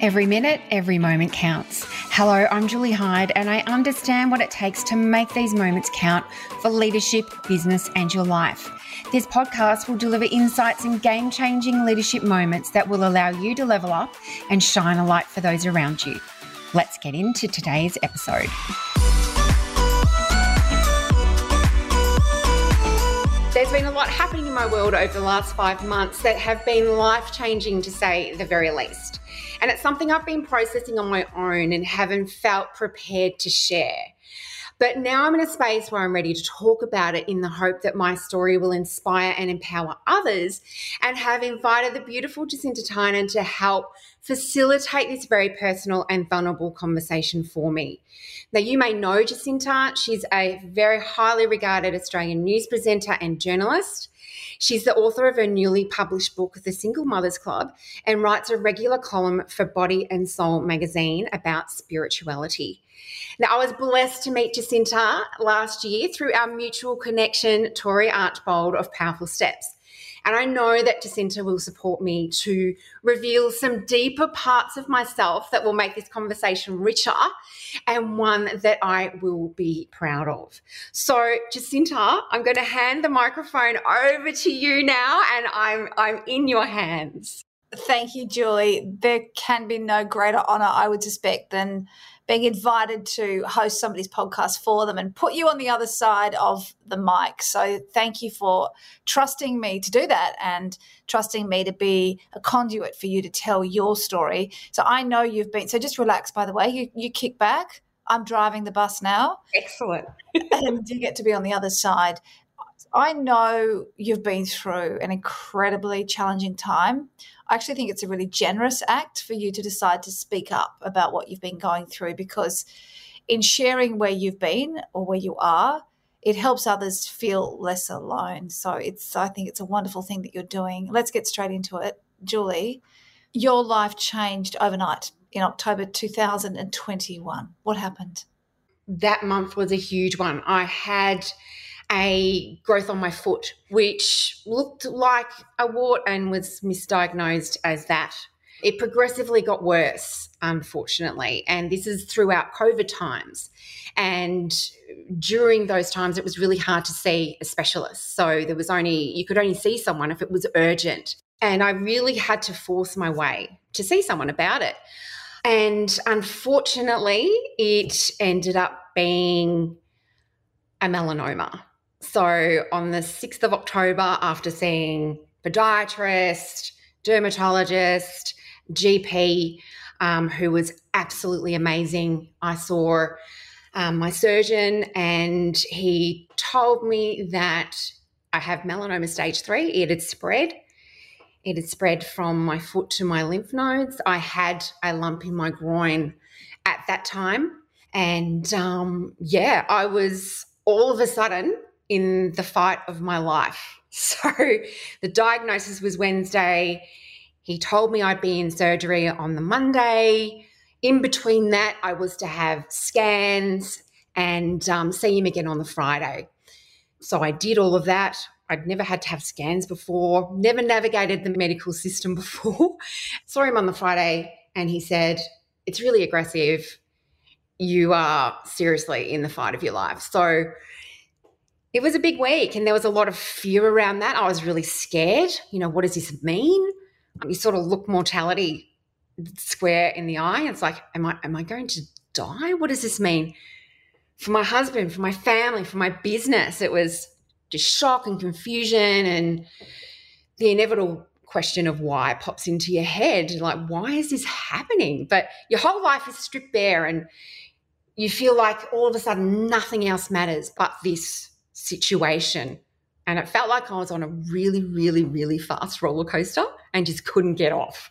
Every minute, every moment counts. Hello, I'm Julie Hyde, and I understand what it takes to make these moments count for leadership, business, and your life. This podcast will deliver insights and game changing leadership moments that will allow you to level up and shine a light for those around you. Let's get into today's episode. There's been a lot happening in my world over the last five months that have been life changing to say the very least. And it's something I've been processing on my own and haven't felt prepared to share. But now I'm in a space where I'm ready to talk about it in the hope that my story will inspire and empower others, and have invited the beautiful Jacinta Tynan to help facilitate this very personal and vulnerable conversation for me. Now, you may know Jacinta. She's a very highly regarded Australian news presenter and journalist. She's the author of her newly published book, The Single Mothers Club, and writes a regular column for Body and Soul magazine about spirituality. Now, I was blessed to meet Jacinta last year through our mutual connection, Tori Archbold of Powerful Steps. And I know that Jacinta will support me to reveal some deeper parts of myself that will make this conversation richer and one that I will be proud of. So, Jacinta, I'm going to hand the microphone over to you now, and I'm, I'm in your hands. Thank you, Julie. There can be no greater honor, I would suspect, than being invited to host somebody's podcast for them and put you on the other side of the mic. So thank you for trusting me to do that and trusting me to be a conduit for you to tell your story. So I know you've been so just relax by the way. You you kick back. I'm driving the bus now. Excellent. and you get to be on the other side. I know you've been through an incredibly challenging time. I actually think it's a really generous act for you to decide to speak up about what you've been going through because in sharing where you've been or where you are, it helps others feel less alone. So it's I think it's a wonderful thing that you're doing. Let's get straight into it. Julie, your life changed overnight in October 2021. What happened? That month was a huge one. I had a growth on my foot, which looked like a wart and was misdiagnosed as that. It progressively got worse, unfortunately, and this is throughout COVID times. And during those times, it was really hard to see a specialist. So there was only, you could only see someone if it was urgent. And I really had to force my way to see someone about it. And unfortunately, it ended up being a melanoma. So on the 6th of October, after seeing podiatrist, dermatologist, GP, um, who was absolutely amazing, I saw um, my surgeon and he told me that I have melanoma stage three. It had spread. It had spread from my foot to my lymph nodes. I had a lump in my groin at that time. And um, yeah, I was all of a sudden in the fight of my life. So the diagnosis was Wednesday. He told me I'd be in surgery on the Monday. In between that, I was to have scans and um, see him again on the Friday. So I did all of that. I'd never had to have scans before, never navigated the medical system before. Saw him on the Friday and he said, It's really aggressive. You are seriously in the fight of your life. So it was a big week and there was a lot of fear around that. I was really scared. You know, what does this mean? You sort of look mortality square in the eye. It's like, am I am I going to die? What does this mean? For my husband, for my family, for my business, it was just shock and confusion and the inevitable question of why pops into your head. Like, why is this happening? But your whole life is stripped bare and you feel like all of a sudden nothing else matters but this situation. And it felt like I was on a really, really, really fast roller coaster and just couldn't get off.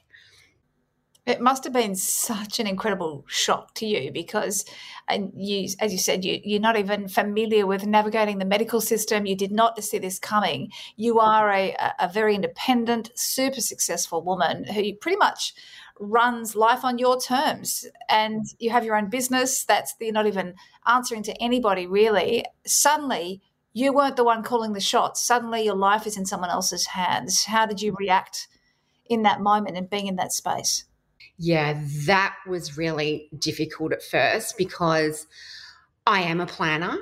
It must have been such an incredible shock to you because, and you, as you said, you, you're not even familiar with navigating the medical system. You did not see this coming. You are a, a very independent, super successful woman who pretty much runs life on your terms and you have your own business that's you're not even answering to anybody really suddenly you weren't the one calling the shots. Suddenly your life is in someone else's hands. How did you react in that moment and being in that space? Yeah, that was really difficult at first because I am a planner.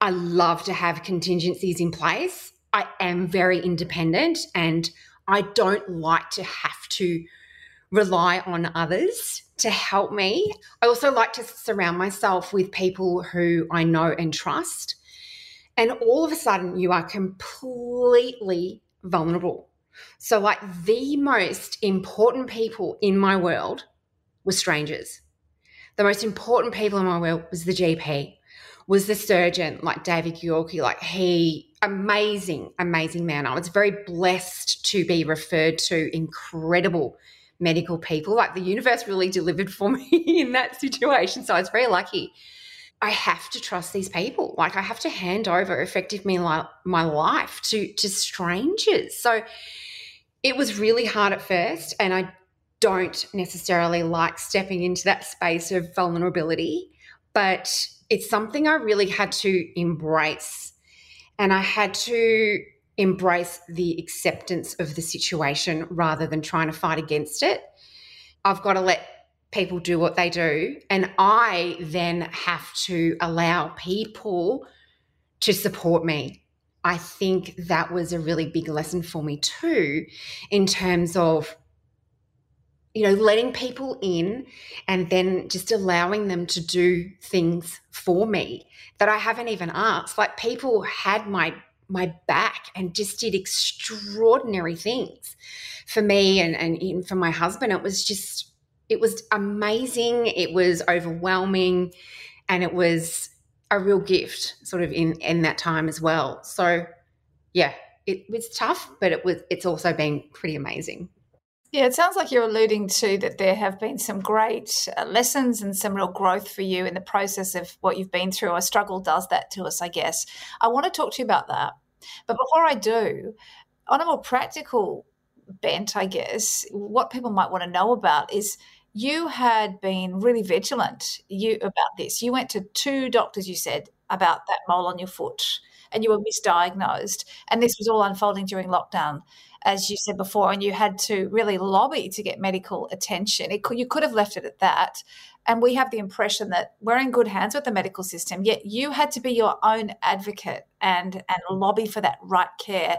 I love to have contingencies in place. I am very independent and I don't like to have to rely on others to help me. I also like to surround myself with people who I know and trust. And all of a sudden, you are completely vulnerable. So, like, the most important people in my world were strangers. The most important people in my world was the GP, was the surgeon, like David Yorkie. Like, he, amazing, amazing man. I was very blessed to be referred to incredible medical people. Like the universe really delivered for me in that situation. So I was very lucky. I have to trust these people. Like I have to hand over effectively my, my life to to strangers. So it was really hard at first, and I don't necessarily like stepping into that space of vulnerability, but it's something I really had to embrace. And I had to embrace the acceptance of the situation rather than trying to fight against it. I've got to let people do what they do. And I then have to allow people to support me. I think that was a really big lesson for me too, in terms of, you know, letting people in and then just allowing them to do things for me that I haven't even asked. Like people had my my back and just did extraordinary things for me and, and for my husband. It was just, it was amazing. It was overwhelming and it was a real gift sort of in, in that time as well. So yeah, it was tough, but it was, it's also been pretty amazing. Yeah, it sounds like you're alluding to that there have been some great uh, lessons and some real growth for you in the process of what you've been through. A struggle does that to us, I guess. I want to talk to you about that. But before I do, on a more practical bent, I guess, what people might want to know about is you had been really vigilant you about this. You went to two doctors, you said, about that mole on your foot and you were misdiagnosed. And this was all unfolding during lockdown as you said before, and you had to really lobby to get medical attention. Could, you could have left it at that. And we have the impression that we're in good hands with the medical system, yet you had to be your own advocate and, and lobby for that right care.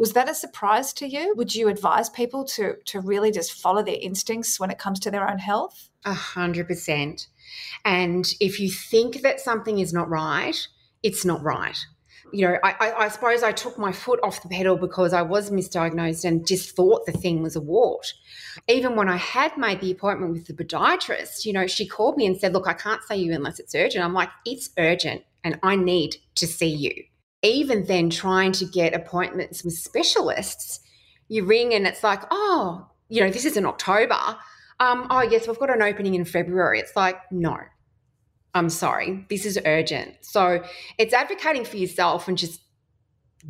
Was that a surprise to you? Would you advise people to, to really just follow their instincts when it comes to their own health? A hundred percent. And if you think that something is not right, it's not right you know, I, I, suppose I took my foot off the pedal because I was misdiagnosed and just thought the thing was a wart. Even when I had made the appointment with the podiatrist, you know, she called me and said, Look, I can't see you unless it's urgent. I'm like, It's urgent and I need to see you. Even then, trying to get appointments with specialists, you ring and it's like, Oh, you know, this is in October. Um, oh, yes, we've got an opening in February. It's like, no, I'm sorry, this is urgent. So it's advocating for yourself and just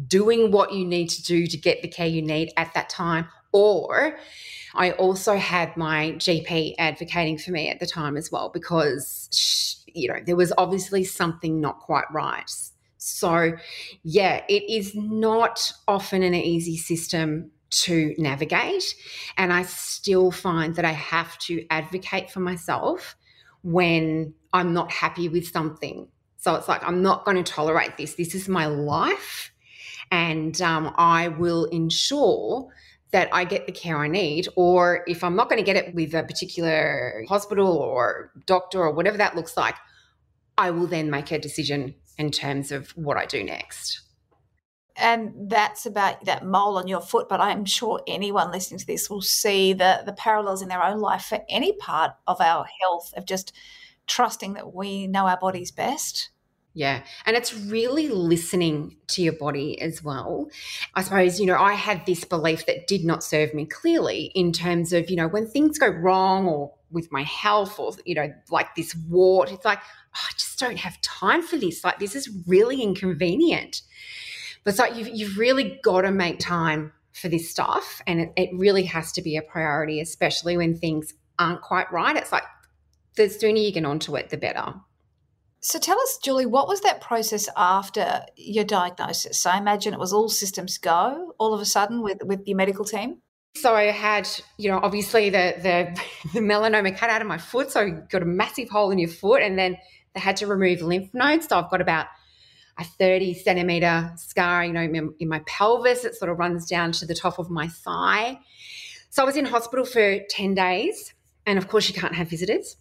doing what you need to do to get the care you need at that time. Or I also had my GP advocating for me at the time as well because, you know, there was obviously something not quite right. So, yeah, it is not often an easy system to navigate. And I still find that I have to advocate for myself when I'm not happy with something. So it's like, I'm not going to tolerate this. This is my life. And um, I will ensure that I get the care I need. Or if I'm not going to get it with a particular hospital or doctor or whatever that looks like, I will then make a decision in terms of what I do next. And that's about that mole on your foot. But I'm sure anyone listening to this will see the, the parallels in their own life for any part of our health of just trusting that we know our bodies best. Yeah. And it's really listening to your body as well. I suppose, you know, I had this belief that did not serve me clearly in terms of, you know, when things go wrong or with my health or, you know, like this wart, it's like, oh, I just don't have time for this. Like, this is really inconvenient. But it's like, you've, you've really got to make time for this stuff. And it, it really has to be a priority, especially when things aren't quite right. It's like, the sooner you get onto it, the better. So tell us, Julie, what was that process after your diagnosis? I imagine it was all systems go all of a sudden with, with your medical team. So I had, you know, obviously the, the, the melanoma cut out of my foot. So you got a massive hole in your foot, and then they had to remove lymph nodes. So I've got about a 30 centimeter scar, you know, in, in my pelvis. It sort of runs down to the top of my thigh. So I was in hospital for 10 days. And of course, you can't have visitors.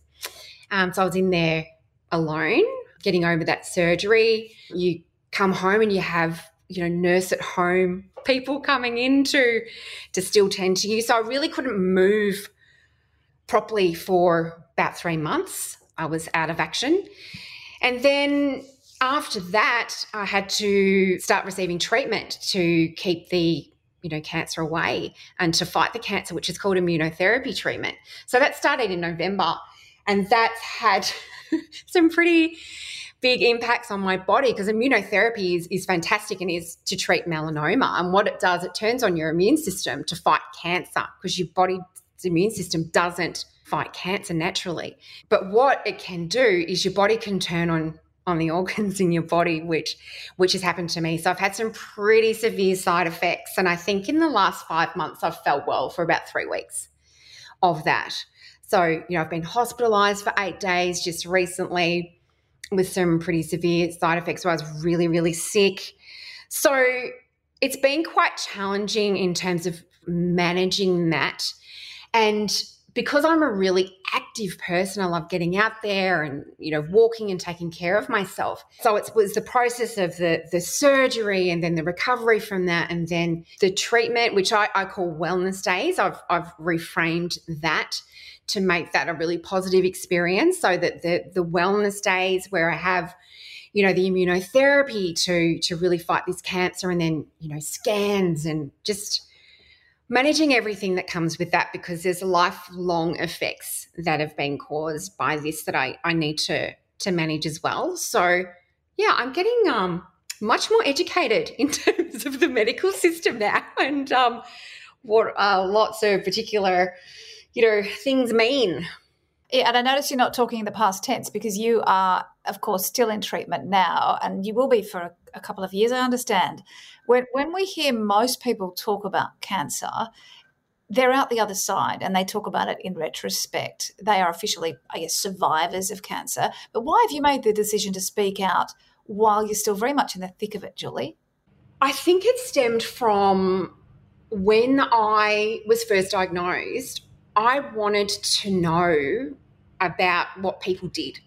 Um, so I was in there alone, getting over that surgery. You come home and you have, you know, nurse at home people coming in to, to still tend to you. So I really couldn't move properly for about three months. I was out of action. And then after that, I had to start receiving treatment to keep the you know cancer away and to fight the cancer which is called immunotherapy treatment so that started in november and that's had some pretty big impacts on my body because immunotherapy is, is fantastic and is to treat melanoma and what it does it turns on your immune system to fight cancer because your body's immune system doesn't fight cancer naturally but what it can do is your body can turn on on the organs in your body, which which has happened to me. So I've had some pretty severe side effects, and I think in the last five months I've felt well for about three weeks of that. So you know I've been hospitalised for eight days just recently with some pretty severe side effects. So I was really really sick. So it's been quite challenging in terms of managing that and because I'm a really active person, I love getting out there and you know walking and taking care of myself. So it was the process of the the surgery and then the recovery from that, and then the treatment, which I, I call wellness days. I've I've reframed that to make that a really positive experience. So that the the wellness days where I have you know the immunotherapy to to really fight this cancer and then you know scans and just managing everything that comes with that because there's lifelong effects that have been caused by this that I, I need to to manage as well. So yeah, I'm getting um much more educated in terms of the medical system now and um what uh, lots of particular you know things mean yeah, and I notice you're not talking in the past tense because you are, of course, still in treatment now, and you will be for a, a couple of years. I understand. When when we hear most people talk about cancer, they're out the other side and they talk about it in retrospect. They are officially, I guess, survivors of cancer. But why have you made the decision to speak out while you're still very much in the thick of it, Julie? I think it stemmed from when I was first diagnosed. I wanted to know about what people did,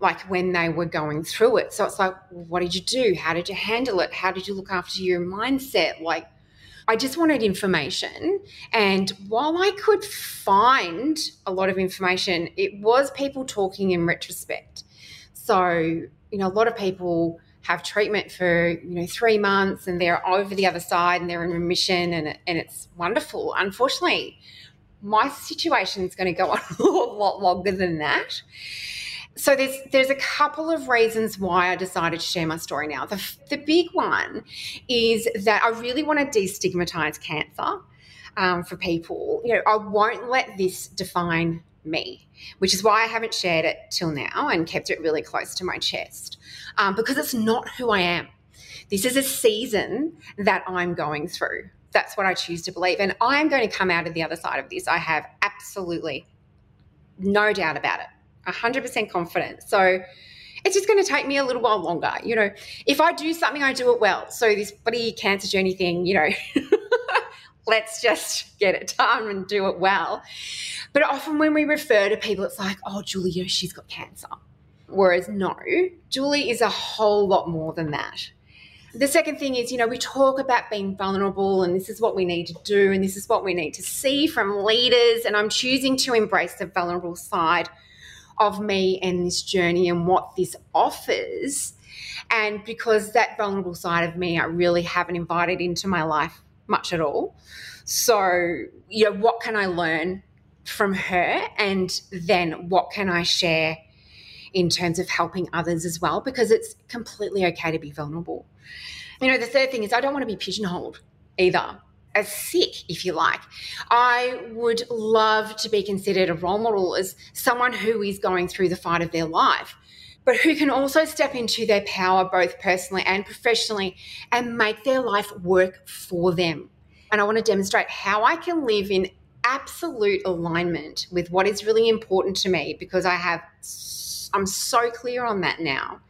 like when they were going through it. So it's like, what did you do? How did you handle it? How did you look after your mindset? Like, I just wanted information. And while I could find a lot of information, it was people talking in retrospect. So, you know, a lot of people have treatment for, you know, three months and they're over the other side and they're in remission and, and it's wonderful. Unfortunately, my situation is going to go on a lot longer than that. So there's there's a couple of reasons why I decided to share my story now. The, the big one is that I really want to destigmatize cancer um, for people. You know, I won't let this define me, which is why I haven't shared it till now and kept it really close to my chest um, because it's not who I am. This is a season that I'm going through that's what I choose to believe. And I'm going to come out of the other side of this. I have absolutely no doubt about it, 100% confident. So it's just going to take me a little while longer. You know, if I do something, I do it well. So this bloody cancer journey thing, you know, let's just get it done and do it well. But often when we refer to people, it's like, oh, know, she's got cancer. Whereas no, Julie is a whole lot more than that the second thing is, you know, we talk about being vulnerable and this is what we need to do and this is what we need to see from leaders. And I'm choosing to embrace the vulnerable side of me and this journey and what this offers. And because that vulnerable side of me, I really haven't invited into my life much at all. So, you know, what can I learn from her? And then what can I share in terms of helping others as well? Because it's completely okay to be vulnerable. You know, the third thing is I don't want to be pigeonholed either as sick, if you like. I would love to be considered a role model as someone who is going through the fight of their life, but who can also step into their power both personally and professionally and make their life work for them. And I want to demonstrate how I can live in absolute alignment with what is really important to me because I have, I'm so clear on that now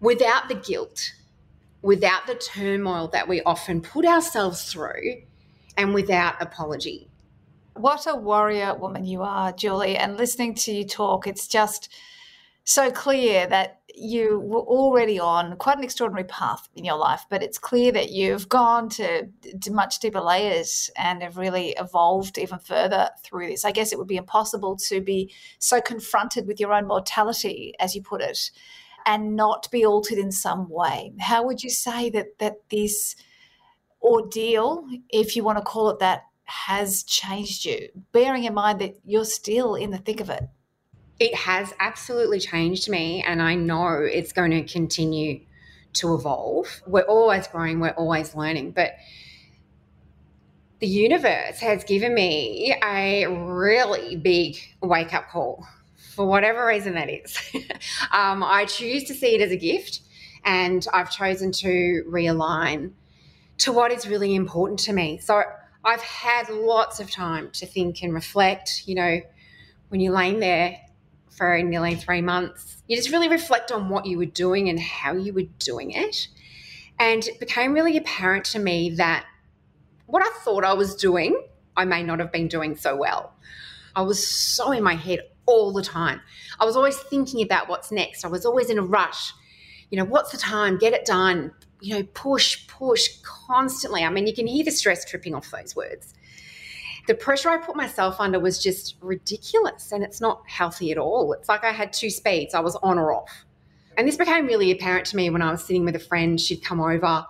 without the guilt, without the turmoil that we often put ourselves through, and without apology. What a warrior woman you are, Julie. And listening to you talk, it's just so clear that you were already on quite an extraordinary path in your life, but it's clear that you've gone to, to much deeper layers and have really evolved even further through this. I guess it would be impossible to be so confronted with your own mortality, as you put it, and not be altered in some way. How would you say that that this ordeal, if you want to call it that, has changed you, bearing in mind that you're still in the thick of it? It has absolutely changed me, and I know it's going to continue to evolve. We're always growing, we're always learning, but the universe has given me a really big wake up call for whatever reason that is. um, I choose to see it as a gift, and I've chosen to realign to what is really important to me. So I've had lots of time to think and reflect. You know, when you're laying there for nearly three months, you just really reflect on what you were doing and how you were doing it. And it became really apparent to me that what I thought I was doing, I may not have been doing so well. I was so in my head all the time. I was always thinking about what's next. I was always in a rush. You know, what's the time? Get it done. You know, push, push constantly. I mean, you can hear the stress tripping off those words. The pressure I put myself under was just ridiculous and it's not healthy at all. It's like I had two speeds, I was on or off. And this became really apparent to me when I was sitting with a friend. She'd come over,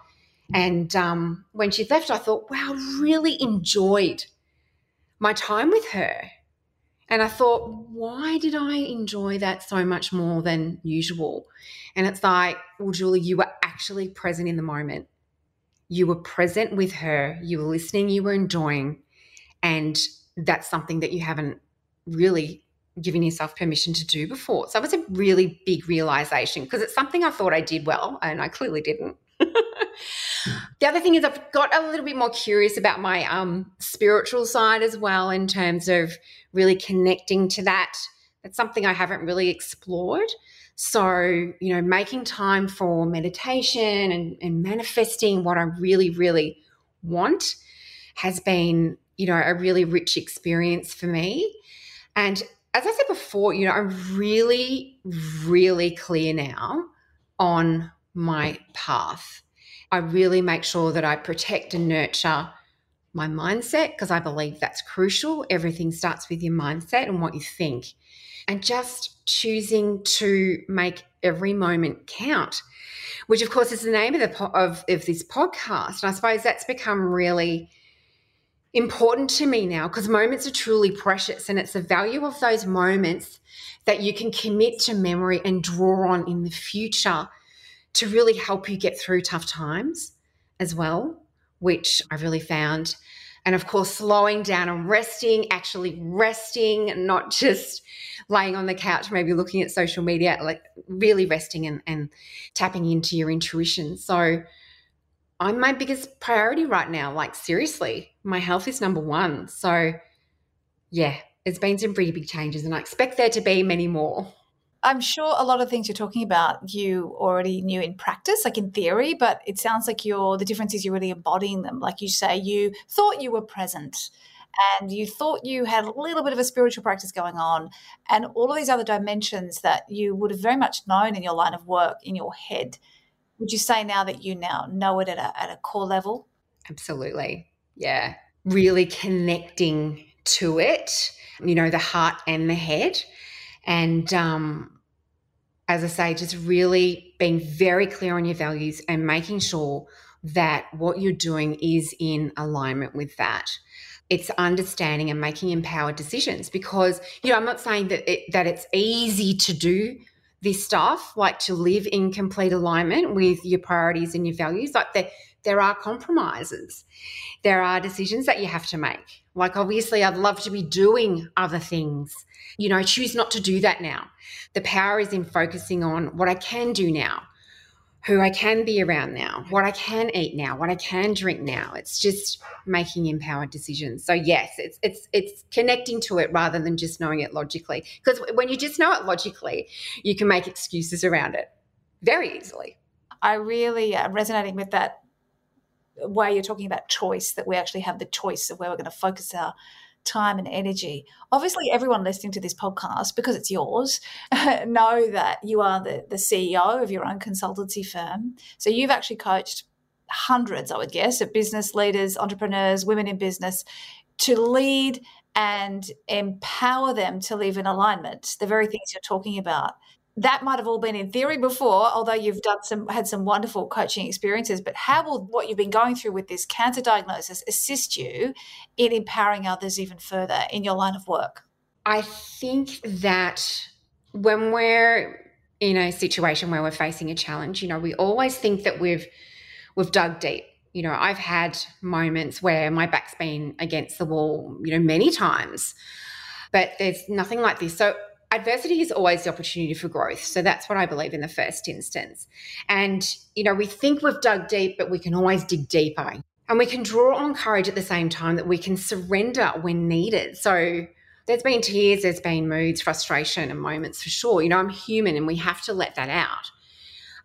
and um, when she'd left, I thought, wow, I really enjoyed my time with her. And I thought, why did I enjoy that so much more than usual? And it's like, well, Julie, you were actually present in the moment. You were present with her, you were listening, you were enjoying. And that's something that you haven't really given yourself permission to do before. So it was a really big realization because it's something I thought I did well and I clearly didn't. the other thing is I've got a little bit more curious about my um, spiritual side as well in terms of really connecting to that. That's something I haven't really explored. So, you know, making time for meditation and, and manifesting what I really, really want has been, you know, a really rich experience for me. And as I said before, you know, I'm really, really clear now on my path. I really make sure that I protect and nurture my mindset because I believe that's crucial. Everything starts with your mindset and what you think. And just choosing to make every moment count, which of course is the name of the of, of this podcast. And I suppose that's become really important to me now because moments are truly precious and it's the value of those moments that you can commit to memory and draw on in the future to really help you get through tough times as well, which I really found. And of course, slowing down and resting, actually resting, not just laying on the couch, maybe looking at social media, like really resting and, and tapping into your intuition. So, I'm my biggest priority right now. Like, seriously, my health is number one. So, yeah, it's been some pretty big changes, and I expect there to be many more. I'm sure a lot of things you're talking about you already knew in practice, like in theory, but it sounds like you're the difference is you're really embodying them. Like you say, you thought you were present and you thought you had a little bit of a spiritual practice going on, and all of these other dimensions that you would have very much known in your line of work in your head. Would you say now that you now know it at a, at a core level? Absolutely. Yeah. Really connecting to it, you know, the heart and the head and um, as I say, just really being very clear on your values and making sure that what you're doing is in alignment with that. It's understanding and making empowered decisions because you know I'm not saying that it, that it's easy to do this stuff, like to live in complete alignment with your priorities and your values. Like there, there are compromises, there are decisions that you have to make. Like obviously, I'd love to be doing other things you know, choose not to do that now. The power is in focusing on what I can do now. who I can be around now, what I can eat now, what I can drink now. It's just making empowered decisions. So yes, it's it's it's connecting to it rather than just knowing it logically. Because when you just know it logically, you can make excuses around it very easily. I really resonating with that way you're talking about choice that we actually have the choice of where we're going to focus our time and energy. Obviously, everyone listening to this podcast, because it's yours, know that you are the, the CEO of your own consultancy firm. So you've actually coached hundreds, I would guess, of business leaders, entrepreneurs, women in business to lead and empower them to live in alignment, the very things you're talking about that might have all been in theory before, although you've done some had some wonderful coaching experiences. But how will what you've been going through with this cancer diagnosis assist you in empowering others even further in your line of work? I think that when we're in a situation where we're facing a challenge, you know, we always think that we've we've dug deep. You know, I've had moments where my back's been against the wall, you know, many times. But there's nothing like this. So adversity is always the opportunity for growth. So that's what I believe in the first instance. And, you know, we think we've dug deep, but we can always dig deeper. And we can draw on courage at the same time that we can surrender when needed. So there's been tears, there's been moods, frustration, and moments for sure. You know, I'm human and we have to let that out.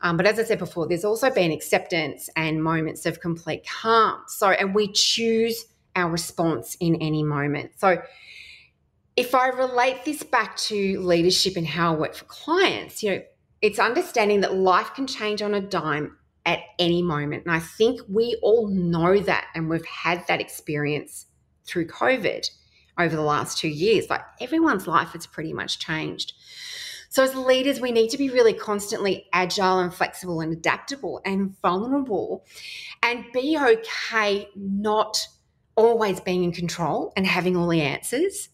Um, but as I said before, there's also been acceptance and moments of complete calm. So, and we choose our response in any moment. So, if I relate this back to leadership and how I work for clients, you know, it's understanding that life can change on a dime at any moment. And I think we all know that and we've had that experience through COVID over the last two years. Like everyone's life has pretty much changed. So, as leaders, we need to be really constantly agile and flexible and adaptable and vulnerable and be okay not always being in control and having all the answers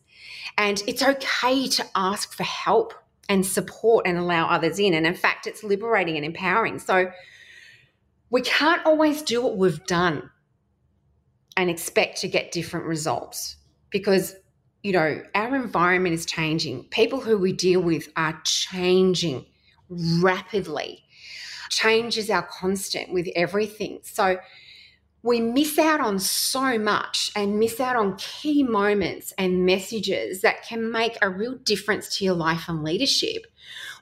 and it's okay to ask for help and support and allow others in. And in fact, it's liberating and empowering. So we can't always do what we've done and expect to get different results because you know our environment is changing people who we deal with are changing rapidly change is our constant with everything so we miss out on so much and miss out on key moments and messages that can make a real difference to your life and leadership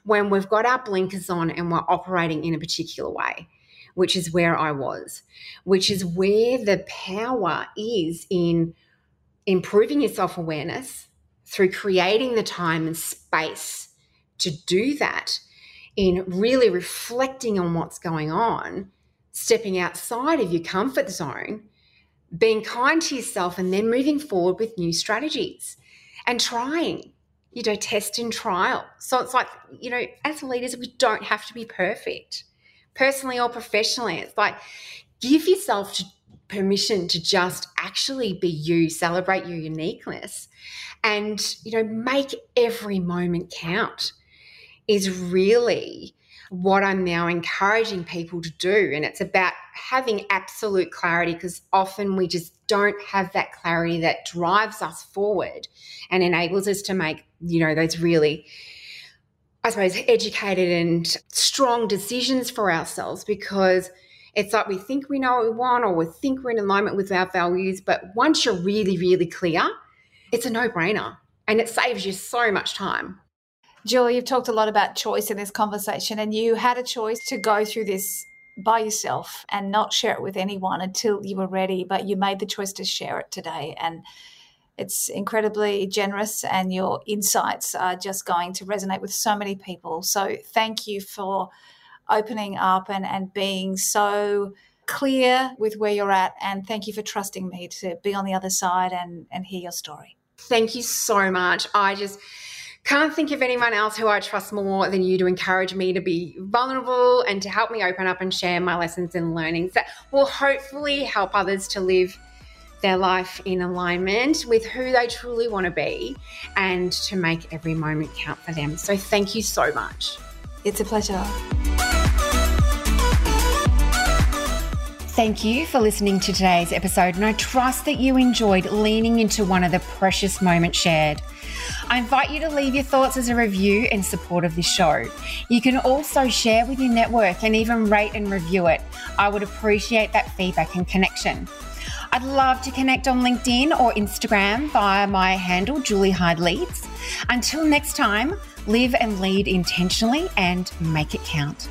when we've got our blinkers on and we're operating in a particular way, which is where I was, which is where the power is in improving your self awareness through creating the time and space to do that, in really reflecting on what's going on stepping outside of your comfort zone, being kind to yourself, and then moving forward with new strategies and trying, you know, test and trial. So it's like, you know, as leaders, we don't have to be perfect, personally or professionally. It's like, give yourself to, permission to just actually be you, celebrate your uniqueness, and, you know, make every moment count is really what I'm now encouraging people to do. And it's about having absolute clarity because often we just don't have that clarity that drives us forward and enables us to make, you know, those really, I suppose, educated and strong decisions for ourselves because it's like we think we know what we want or we think we're in alignment with our values. But once you're really, really clear, it's a no brainer and it saves you so much time. Julie, you've talked a lot about choice in this conversation, and you had a choice to go through this by yourself and not share it with anyone until you were ready, but you made the choice to share it today. And it's incredibly generous, and your insights are just going to resonate with so many people. So, thank you for opening up and, and being so clear with where you're at. And thank you for trusting me to be on the other side and, and hear your story. Thank you so much. I just can't think of anyone else who I trust more than you to encourage me to be vulnerable and to help me open up and share my lessons and learnings that will hopefully help others to live their life in alignment with who they truly want to be and to make every moment count for them. So, thank you so much. It's a pleasure. Thank you for listening to today's episode, and I trust that you enjoyed leaning into one of the precious moments shared. I invite you to leave your thoughts as a review in support of this show. You can also share with your network and even rate and review it. I would appreciate that feedback and connection. I'd love to connect on LinkedIn or Instagram via my handle, Julie Hyde Leads. Until next time, live and lead intentionally and make it count.